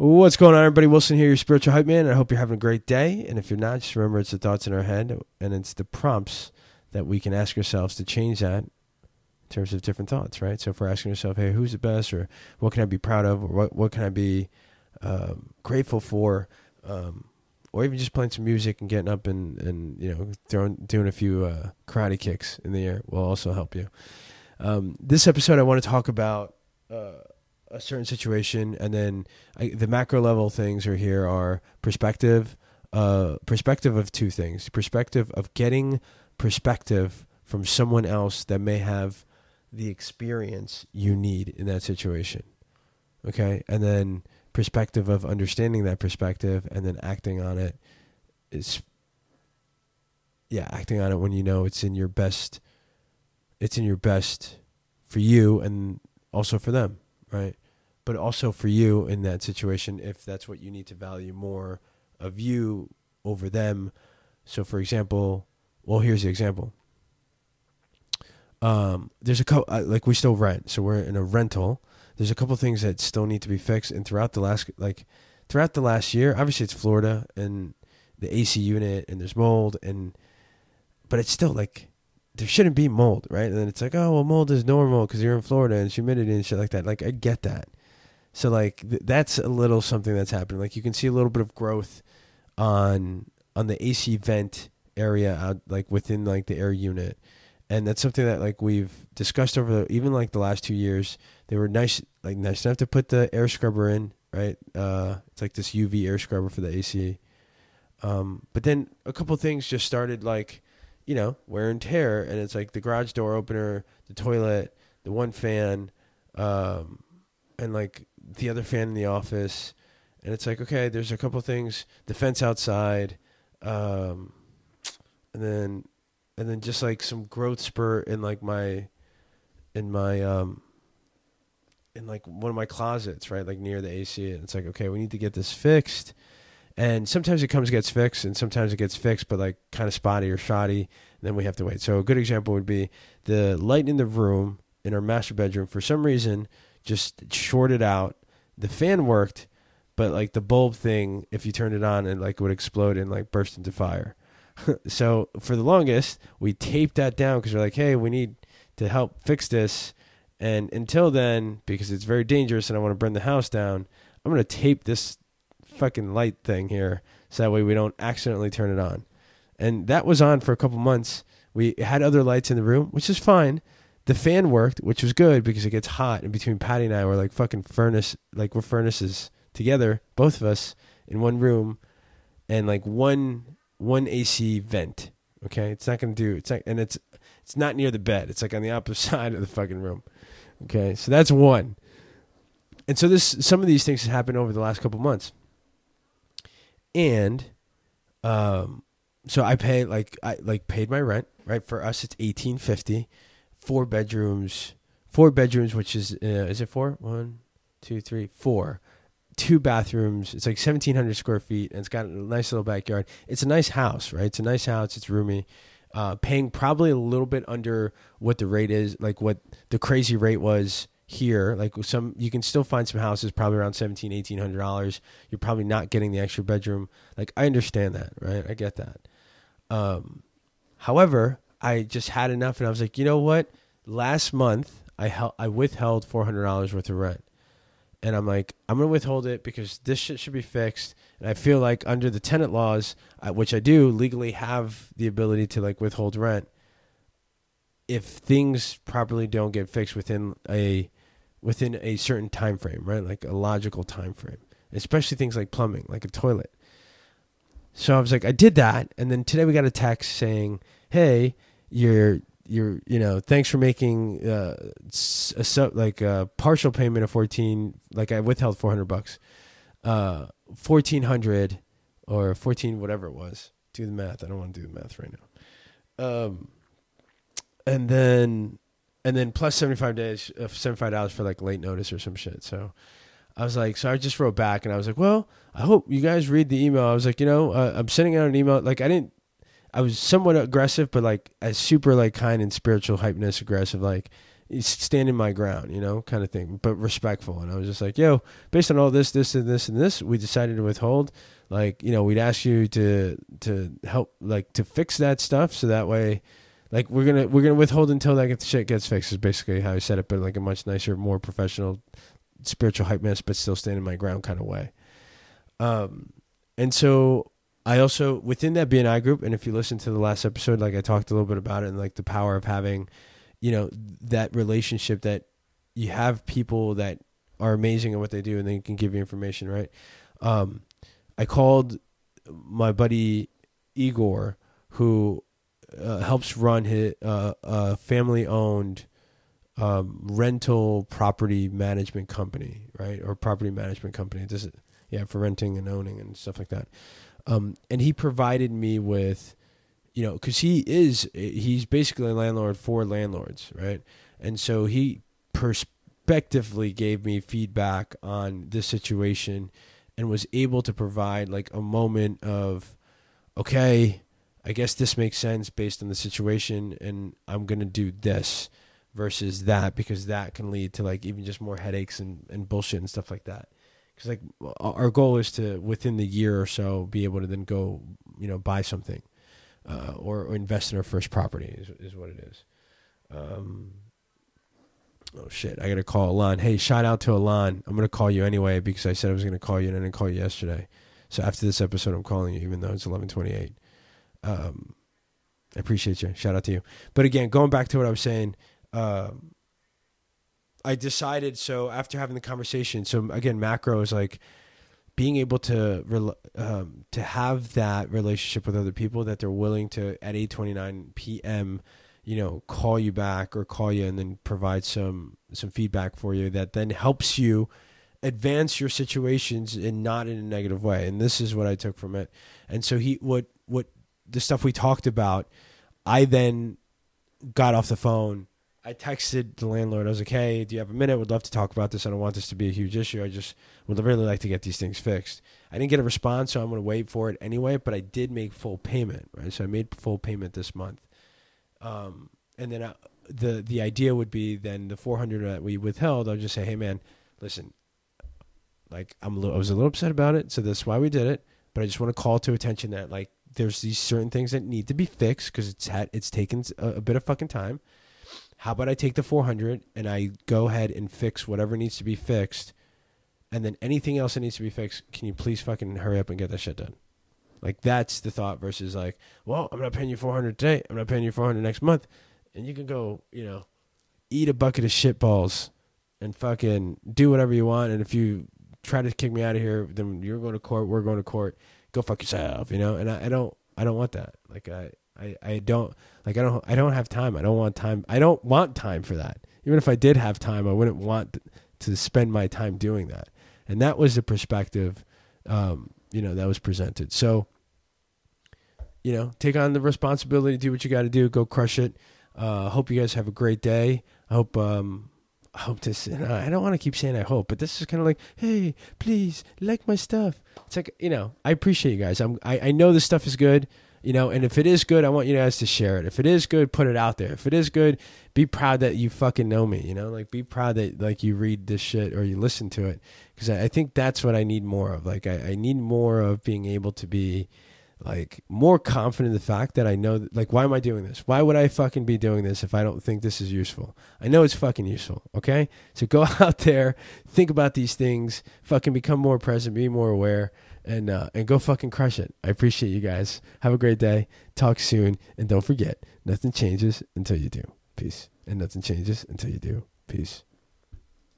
What's going on, everybody? Wilson here, your spiritual hype man. I hope you're having a great day. And if you're not, just remember it's the thoughts in our head and it's the prompts that we can ask ourselves to change that in terms of different thoughts, right? So if we're asking ourselves, hey, who's the best, or what can I be proud of, or what, what can I be um, grateful for, um, or even just playing some music and getting up and, and you know, throwing, doing a few uh, karate kicks in the air will also help you. Um, this episode, I want to talk about. Uh, a certain situation, and then I, the macro level things are here are perspective, uh, perspective of two things: perspective of getting perspective from someone else that may have the experience you need in that situation. Okay, and then perspective of understanding that perspective and then acting on it is yeah acting on it when you know it's in your best it's in your best for you and also for them right? But also for you in that situation, if that's what you need to value more of you over them. So, for example, well, here's the example. Um, there's a couple, like we still rent, so we're in a rental. There's a couple things that still need to be fixed, and throughout the last, like, throughout the last year, obviously it's Florida and the AC unit, and there's mold, and but it's still like there shouldn't be mold, right? And then it's like, oh, well, mold is normal because you're in Florida and humidity and shit like that. Like, I get that. So, like, th- that's a little something that's happening. Like, you can see a little bit of growth on on the AC vent area out, like within like the air unit, and that's something that like we've discussed over the, even like the last two years. They were nice, like nice enough to put the air scrubber in, right? Uh, it's like this UV air scrubber for the AC. Um, but then a couple things just started like you know, wear and tear. And it's like the garage door opener, the toilet, the one fan, um, and like the other fan in the office. And it's like, okay, there's a couple things, the fence outside, um, and then, and then just like some growth spurt in like my, in my, um, in like one of my closets, right? Like near the AC. And it's like, okay, we need to get this fixed and sometimes it comes gets fixed and sometimes it gets fixed but like kind of spotty or shoddy and then we have to wait so a good example would be the light in the room in our master bedroom for some reason just shorted out the fan worked but like the bulb thing if you turned it on it like would explode and like burst into fire so for the longest we taped that down because we're like hey we need to help fix this and until then because it's very dangerous and i want to burn the house down i'm going to tape this fucking light thing here so that way we don't accidentally turn it on. And that was on for a couple months. We had other lights in the room, which is fine. The fan worked, which was good because it gets hot. And between Patty and I, we're like fucking furnace, like we're furnaces together, both of us in one room, and like one one AC vent. Okay, it's not gonna do. It's not, and it's it's not near the bed. It's like on the opposite side of the fucking room. Okay, so that's one. And so this some of these things have happened over the last couple months and um so I pay like I like paid my rent right for us it's eighteen fifty four bedrooms four bedrooms which is uh, is it four? One two three four. Two bathrooms. It's like 1700 square feet and it's got a nice little backyard. It's a nice house right? It's a nice house. It's roomy. Uh, paying probably a little bit under what the rate is like what the crazy rate was here. Like some you can still find some houses probably around 17 1800 dollars. You're probably not getting the extra bedroom. Like i understand that right? I get that. Um however i just had enough and i was like you know what? Last month i held i withheld 400 dollars worth of rent. And i'm like i'm gonna withhold it because this shit should be fixed. And i feel like under the tenant laws which i do legally have the ability to like withhold rent. If things properly don't get fixed within a within a certain time frame, right? Like a logical time frame, especially things like plumbing, like a toilet. So I was like, I did that, and then today we got a text saying, "Hey, you're you're you know thanks for making uh, a like a partial payment of fourteen like I withheld four hundred bucks, uh, fourteen hundred or fourteen whatever it was. Do the math. I don't want to do the math right now. Um, and then and then plus 75 days uh, 75 dollars for like late notice or some shit so i was like so i just wrote back and i was like well i hope you guys read the email i was like you know uh, i'm sending out an email like i didn't i was somewhat aggressive but like as super like kind and spiritual hypeness aggressive like standing my ground, you know, kind of thing, but respectful. And I was just like, yo, based on all this, this, and this, and this, we decided to withhold. Like, you know, we'd ask you to to help, like, to fix that stuff, so that way, like, we're gonna we're gonna withhold until that shit gets fixed. Is basically how I said it, but like a much nicer, more professional, spiritual hype man, but still standing my ground kind of way. Um, and so I also within that BNI group, and if you listen to the last episode, like I talked a little bit about it, and like the power of having you know that relationship that you have people that are amazing at what they do and they can give you information right? Um, i called my buddy igor who uh, helps run his uh, a family owned um, rental property management company right? Or property management company. This yeah for renting and owning and stuff like that um, and he provided me with you know, because he is he's basically a landlord for landlords, right? And so he prospectively gave me feedback on this situation and was able to provide like a moment of, okay, I guess this makes sense based on the situation, and I'm gonna do this versus that because that can lead to like even just more headaches and, and bullshit and stuff like that. Because like our goal is to within the year or so be able to then go you know buy something uh, or, or, invest in our first property is, is what it is. Um, oh shit! I gotta call Alon. Hey, shout out to Alon. I'm gonna call you anyway because I said I was gonna call you and I didn't call you yesterday. So after this episode, I'm calling you even though it's 11:28. Um, I appreciate you. Shout out to you. But again, going back to what I was saying. Um, I decided so after having the conversation. So again, macro is like being able to um, to have that relationship with other people that they're willing to at 8:29 p.m. you know call you back or call you and then provide some some feedback for you that then helps you advance your situations and not in a negative way and this is what I took from it and so he what what the stuff we talked about I then got off the phone I texted the landlord. I was like, "Hey, do you have a minute? Would love to talk about this. I don't want this to be a huge issue. I just would really like to get these things fixed." I didn't get a response, so I'm going to wait for it anyway. But I did make full payment, right? So I made full payment this month. Um, and then I, uh, the the idea would be then the 400 that we withheld. I'll just say, "Hey, man, listen, like I'm a little, I was a little upset about it, so that's why we did it. But I just want to call to attention that like there's these certain things that need to be fixed because it's had it's taken a, a bit of fucking time." How about I take the 400 and I go ahead and fix whatever needs to be fixed, and then anything else that needs to be fixed, can you please fucking hurry up and get that shit done? Like that's the thought versus like, well, I'm not paying you 400 today. I'm not paying you 400 next month, and you can go, you know, eat a bucket of shit balls and fucking do whatever you want. And if you try to kick me out of here, then you're going to court. We're going to court. Go fuck yourself, you know. And I, I don't, I don't want that. Like I, I, I don't like I don't I don't have time. I don't want time. I don't want time for that. Even if I did have time, I wouldn't want to spend my time doing that. And that was the perspective, um, you know, that was presented. So, you know, take on the responsibility, do what you got to do, go crush it. Uh, hope you guys have a great day. I hope um, I hope this. I don't want to keep saying I hope, but this is kind of like, hey, please like my stuff. It's like you know, I appreciate you guys. I'm I, I know this stuff is good you know and if it is good i want you guys to share it. If it is good put it out there. If it is good be proud that you fucking know me you know? Like be proud that like you read this shit or you listen to it. Because I, I, think that's what i need more of. Like I, I, need more of being able to be like more confident in the fact that i know like why am i doing this? Why would i fucking be doing this if i don't think this is useful? I know it's fucking useful okay? So go out there think about these things fucking become more present be more aware and uh, and go fucking crush it. I appreciate you guys. Have a great day. Talk soon, and don't forget, nothing changes until you do. Peace, and nothing changes until you do. Peace.